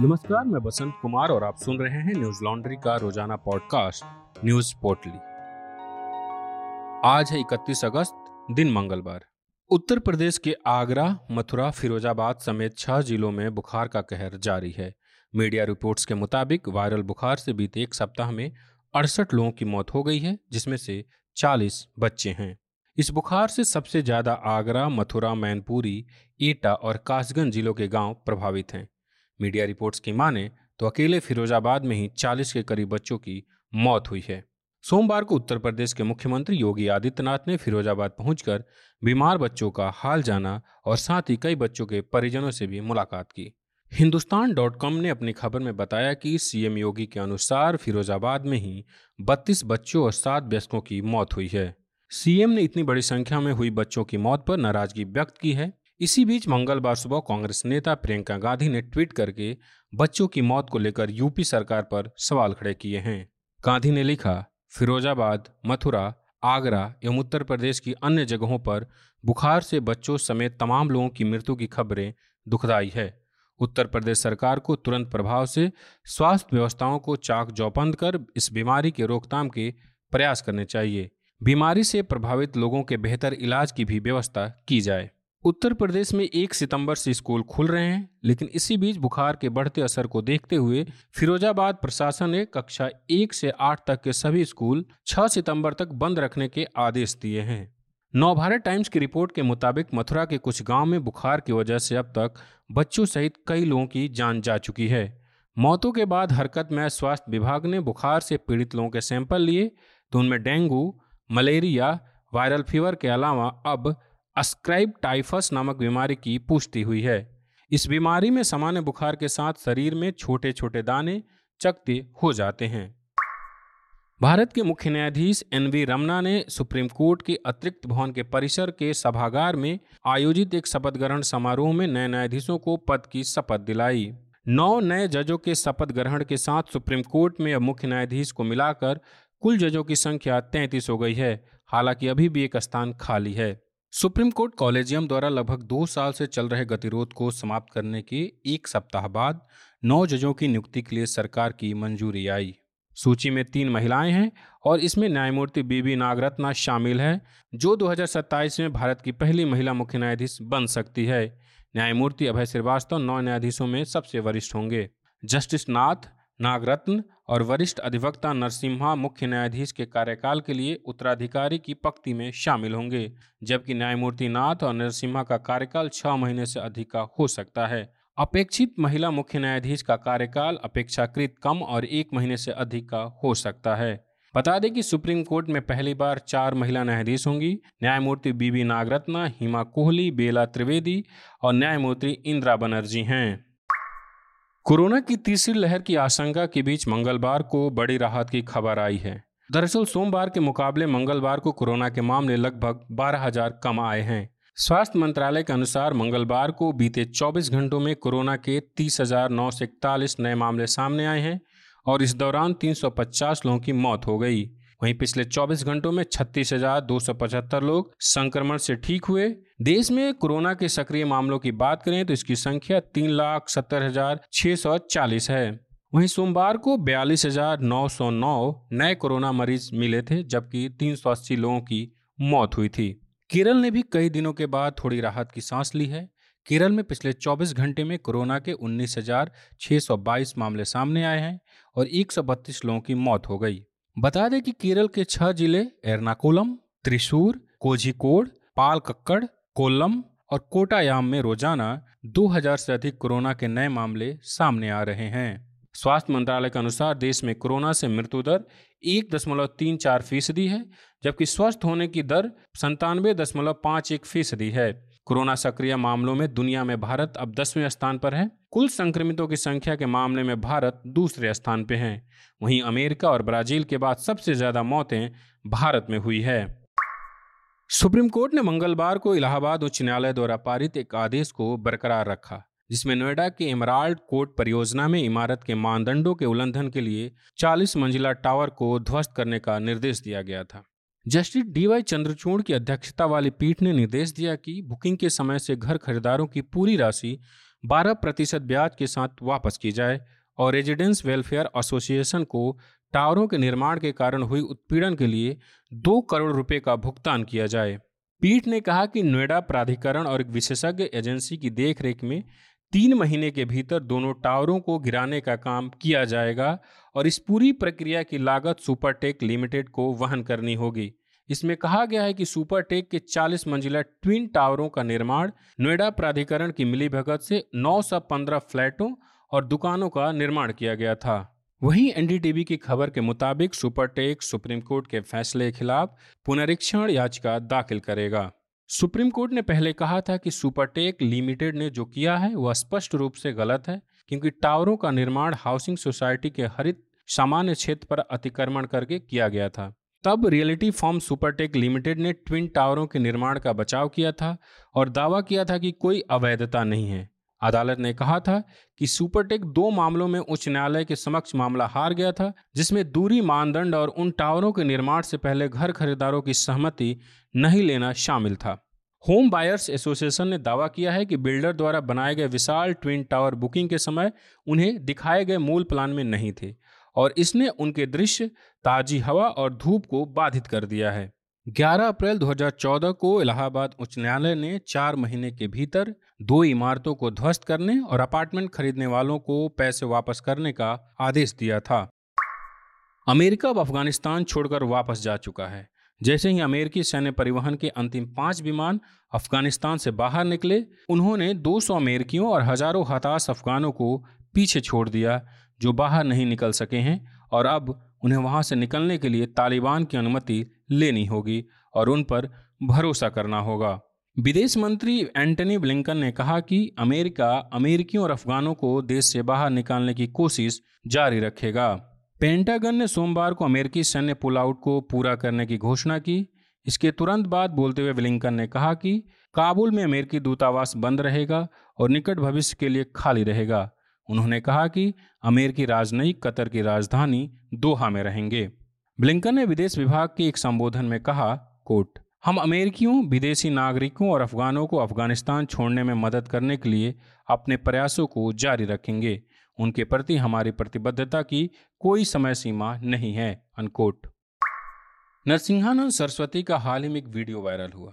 नमस्कार, मैं बसंत कुमार और आप सुन रहे हैं न्यूज़ लॉन्ड्री का रोज़ाना पॉडकास्ट, न्यूज़ पोर्टली। आज है 31 अगस्त, दिन मंगलवार। उत्तर प्रदेश के आगरा, मथुरा, फिरोजाबाद समेत छह जिलों में बुखार का कहर जारी है। मीडिया रिपोर्ट्स के मुताबिक वायरल बुखार से बीते एक सप्ताह में अड़सठ लोगों की मौत हो गई है, जिसमें से 40 बच्चे हैं। इस बुखार से सबसे ज़्यादा आगरा, मथुरा, मैनपुरी, एटा और कासगंज जिलों के गाँव प्रभावित हैं। मीडिया रिपोर्ट्स की माने तो अकेले फिरोजाबाद में ही 40 के करीब बच्चों की मौत हुई है। सोमवार को उत्तर प्रदेश के मुख्यमंत्री योगी आदित्यनाथ ने फिरोजाबाद पहुंचकर बीमार बच्चों का हाल जाना और साथ ही कई बच्चों के परिजनों से भी मुलाकात की। हिंदुस्तान डॉट कॉम ने अपनी खबर में बताया कि सीएम योगी के अनुसार फिरोजाबाद में ही 32 बच्चों और सात वयस्कों की मौत हुई है। सीएम ने इतनी बड़ी संख्या में हुई बच्चों की मौत पर नाराज़गी व्यक्त की है। इसी बीच मंगलवार सुबह कांग्रेस नेता प्रियंका गांधी ने ट्वीट करके बच्चों की मौत को लेकर यूपी सरकार पर सवाल खड़े किए हैं। गांधी ने लिखा, फिरोजाबाद, मथुरा, आगरा एवं उत्तर प्रदेश की अन्य जगहों पर बुखार से बच्चों समेत तमाम लोगों की मृत्यु की खबरें दुखदाई है। उत्तर प्रदेश सरकार को तुरंत प्रभाव से स्वास्थ्य व्यवस्थाओं को चाक चौपंद कर इस बीमारी के रोकथाम के प्रयास करने चाहिए। बीमारी से प्रभावित लोगों के बेहतर इलाज की भी व्यवस्था की जाए। उत्तर प्रदेश में एक सितंबर से स्कूल खुल रहे हैं, लेकिन इसी बीच बुखार के बढ़ते असर को देखते हुए फिरोजाबाद प्रशासन ने कक्षा एक से आठ तक के सभी स्कूल 6 सितंबर तक बंद रखने के आदेश दिए हैं। नवभारत टाइम्स की रिपोर्ट के मुताबिक मथुरा के कुछ गाँव में बुखार की वजह से अब तक बच्चों सहित कई लोगों की जान जा चुकी है। मौतों के बाद हरकत में स्वास्थ्य विभाग ने बुखार से पीड़ित लोगों के सैंपल लिए। तो उनमें डेंगू, मलेरिया, वायरल फीवर के अलावा अब अस्क्राइब टाइफस नामक बीमारी की पुष्टि हुई है। इस बीमारी में सामान्य बुखार के साथ शरीर में छोटे छोटे दाने चकते हो जाते हैं। भारत के मुख्य न्यायाधीश एन वी रमना ने सुप्रीम कोर्ट के अतिरिक्त भवन के परिसर के सभागार में आयोजित एक शपथ ग्रहण समारोह में नए न्यायाधीशों को पद की शपथ दिलाई। नौ नए जजों के शपथ ग्रहण के साथ सुप्रीम कोर्ट में अब मुख्य न्यायाधीश को मिलाकर कुल जजों की संख्या तैंतीस हो गई है। हालाँकि अभी भी एक स्थान खाली है। सुप्रीम कोर्ट कॉलेजियम द्वारा लगभग दो साल से चल रहे गतिरोध को समाप्त करने के एक सप्ताह बाद नौ जजों की नियुक्ति के लिए सरकार की मंजूरी आई। सूची में तीन महिलाएँ हैं और इसमें न्यायमूर्ति बीबी नागरत्ना शामिल है, जो 2027 में भारत की पहली महिला मुख्य न्यायाधीश बन सकती है। न्यायमूर्ति अभय श्रीवास्तव नौ न्यायाधीशों में सबसे वरिष्ठ होंगे। जस्टिस नाथ नागरत्न और वरिष्ठ अधिवक्ता नरसिम्हा मुख्य न्यायाधीश के कार्यकाल के लिए उत्तराधिकारी की पक्ति में शामिल होंगे, जबकि न्यायमूर्ति नाथ और नरसिम्हा का कार्यकाल छह महीने से अधिक का हो सकता है। अपेक्षित महिला मुख्य न्यायाधीश का कार्यकाल अपेक्षाकृत कम और एक महीने से अधिक का हो सकता है। बता दें कि सुप्रीम कोर्ट में पहली बार चार महिला न्यायाधीश होंगी, न्यायमूर्ति बीबी नागरत्ना, हिमा कोहली, बेला त्रिवेदी और न्यायमूर्ति इंदिरा बनर्जी हैं। कोरोना की तीसरी लहर की आशंका के बीच मंगलवार को बड़ी राहत की खबर आई है। दरअसल सोमवार के मुकाबले मंगलवार को कोरोना के मामले लगभग बारह हज़ार कम आए हैं। स्वास्थ्य मंत्रालय के अनुसार मंगलवार को बीते 24 घंटों में कोरोना के तीस नए मामले सामने आए हैं और इस दौरान 350 लोगों की मौत हो गई। वहीं पिछले 24 घंटों में छत्तीस लोग संक्रमण से ठीक हुए। देश में कोरोना के सक्रिय मामलों की बात करें तो इसकी संख्या तीन लाख सत्तर हज़ार छह सौ चालीस है। वहीं सोमवार को बयालीस हज़ार नौ सौ नौ नए कोरोना मरीज़ मिले थे, जबकि तीन सौ अस्सी लोगों की मौत हुई थी। केरल ने भी कई दिनों के बाद थोड़ी राहत की सांस ली है। केरल में पिछले 24 घंटे में कोरोना के उन्नीस मामले सामने आए हैं और 132 लोगों की मौत हो गई। बता दें कि केरल के छह ज़िले एर्नाकुलम, त्रिशूर, कोझिकोड पाल कक्कड़ कोल्लम और कोटायाम में रोज़ाना 2000 से अधिक कोरोना के नए मामले सामने आ रहे हैं। स्वास्थ्य मंत्रालय के अनुसार देश में कोरोना से मृत्यु दर एक दशमलव तीन चार फ़ीसदी है, जबकि स्वस्थ होने की दर संतानवे दशमलव पाँच एक फ़ीसदी है। कोरोना सक्रिय मामलों में दुनिया में भारत अब दसवें स्थान पर है। कुल संक्रमितों की संख्या के मामले में भारत दूसरे स्थान पर है। वहीं अमेरिका और ब्राज़ील के बाद सबसे ज़्यादा मौतें भारत में हुई है। सुप्रीम कोर्ट ने मंगलवार को इलाहाबाद उच्च न्यायालय द्वारा पारित एक आदेश को बरकरार रखा, जिसमें नोएडा के इमराल्ड कोर्ट परियोजना में इमारत के मानदंडों के उल्लंघन के लिए 40 मंजिला टावर को ध्वस्त करने का निर्देश दिया गया था। जस्टिस डीवाई चंद्रचूड़ की अध्यक्षता वाली पीठ ने निर्देश दिया कि बुकिंग के समय से घर खरीदारों की पूरी राशि 12 प्रतिशत ब्याज के साथ वापस की जाए और रेजिडेंस वेलफेयर एसोसिएशन को टावरों के निर्माण के कारण हुई उत्पीड़न के लिए दो करोड़ रुपए का भुगतान किया जाए। पीठ ने कहा कि नोएडा प्राधिकरण और एक विशेषज्ञ एजेंसी की देखरेख में तीन महीने के भीतर दोनों टावरों को गिराने का काम किया जाएगा और इस पूरी प्रक्रिया की लागत सुपरटेक लिमिटेड को वहन करनी होगी। इसमें कहा गया है कि सुपरटेक के 40 मंजिला ट्विन टावरों का निर्माण नोएडा प्राधिकरण की मिलीभगत से 915 फ्लैटों और दुकानों का निर्माण किया गया था। वहीं एनडीटीवी की खबर के मुताबिक सुपरटेक सुप्रीम कोर्ट के फैसले के खिलाफ पुनरीक्षण याचिका दाखिल करेगा। सुप्रीम कोर्ट ने पहले कहा था कि सुपरटेक लिमिटेड ने जो किया है, वह स्पष्ट रूप से गलत है, क्योंकि टावरों का निर्माण हाउसिंग सोसाइटी के हरित सामान्य क्षेत्र पर अतिक्रमण करके किया गया था। तब रियलिटी फॉर्म सुपरटेक लिमिटेड ने ट्विन टावरों के निर्माण का बचाव किया था और दावा किया था कि कोई अवैधता नहीं है। अदालत ने कहा था कि सुपरटेक दो मामलों में उच्च न्यायालय के समक्ष मामला हार गया था, जिसमें दूरी, मानदंड और उन टावरों के निर्माण से पहले घर खरीदारों की सहमति नहीं लेना शामिल था। होम बायर्स एसोसिएशन ने दावा किया है कि बिल्डर द्वारा बनाए गए विशाल ट्विन टावर बुकिंग के समय उन्हें दिखाए गए मूल प्लान में नहीं थे। और इसने उनके दृश्य, ताजी हवा और धूप को बाधित कर दिया है। 11 अप्रैल 2014 को इलाहाबाद उच्च न्यायालय ने चार महीने के भीतर दो इमारतों को ध्वस्त करने और अपार्टमेंट खरीदने वालों को पैसे वापस करने का आदेश दिया था। अमेरिका अब अफ़गानिस्तान छोड़कर वापस जा चुका है। जैसे ही अमेरिकी सैन्य परिवहन के अंतिम पाँच विमान अफ़गानिस्तान से बाहर निकले, उन्होंने 200 अमेरिकियों और हज़ारों हताश अफगानों को पीछे छोड़ दिया। जो बाहर नहीं निकल सके हैं और अब उन्हें वहाँ से निकलने के लिए तालिबान की अनुमति लेनी होगी और उन पर भरोसा करना होगा। विदेश मंत्री एंटनी ब्लिंकन ने कहा कि अमेरिका अमेरिकियों और अफगानों को देश से बाहर निकालने की कोशिश जारी रखेगा। पेंटागन ने सोमवार को अमेरिकी सैन्य पुल आउट को पूरा करने की घोषणा की। इसके तुरंत बाद बोलते हुए ब्लिंकन ने कहा कि काबुल में अमेरिकी दूतावास बंद रहेगा और निकट भविष्य के लिए खाली रहेगा। उन्होंने कहा कि अमेरिकी राजनयिक कतर की राजधानी दोहा में रहेंगे। ब्लिंकन ने विदेश विभाग के एक संबोधन में कहा, कोट, हम अमेरिकियों, विदेशी नागरिकों और अफगानों को अफ़गानिस्तान छोड़ने में मदद करने के लिए अपने प्रयासों को जारी रखेंगे। उनके प्रति हमारी प्रतिबद्धता की कोई समय सीमा नहीं है। अनकोट नरसिंहानंद सरस्वती का हाल ही में एक वीडियो वायरल हुआ,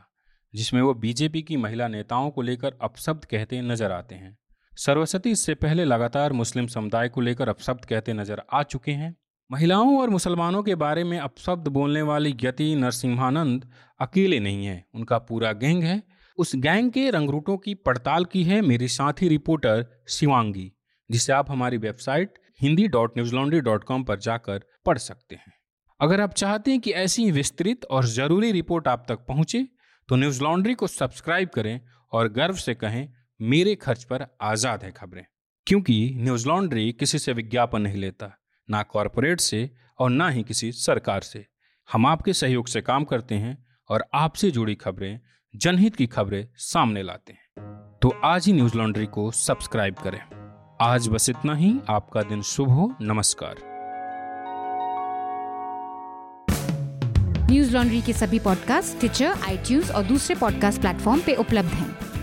जिसमें वो बीजेपी की महिला नेताओं को लेकर अपशब्द कहते नज़र आते हैं। सरस्वती इससे पहले लगातार मुस्लिम समुदाय को लेकर अपशब्द कहते नज़र आ चुके हैं। महिलाओं और मुसलमानों के बारे में अपशब्द बोलने वाली यति नरसिम्हानंद अकेले नहीं है। उनका पूरा गैंग है। उस गैंग के रंगरूटों की पड़ताल की है मेरी साथी रिपोर्टर शिवांगी, जिसे आप हमारी website Hindi dot news laundry dot com पर जाकर पढ़ सकते हैं। अगर आप चाहते हैं कि ऐसी विस्तृत और ज़रूरी रिपोर्ट आप तक पहुँचे तो न्यूज़ लॉन्ड्री को सब्सक्राइब करें और गर्व से कहें मेरे खर्च पर आज़ाद है खबरें। क्योंकि न्यूज़ लॉन्ड्री किसी से विज्ञापन नहीं लेता, ना कॉरपोरेट से और ना ही किसी सरकार से। हम आपके सहयोग से काम करते हैं और आपसे जुड़ी खबरें, जनहित की खबरें सामने लाते हैं। तो आज ही न्यूज़ लॉन्ड्री को सब्सक्राइब करें। आज बस इतना ही। आपका दिन शुभ हो। नमस्कार। न्यूज़ लॉन्ड्री के सभी पॉडकास्ट ट्विटर आईटीज और दूसरे पॉडकास्ट प्लेटफॉर्म पे उपलब्ध हैं।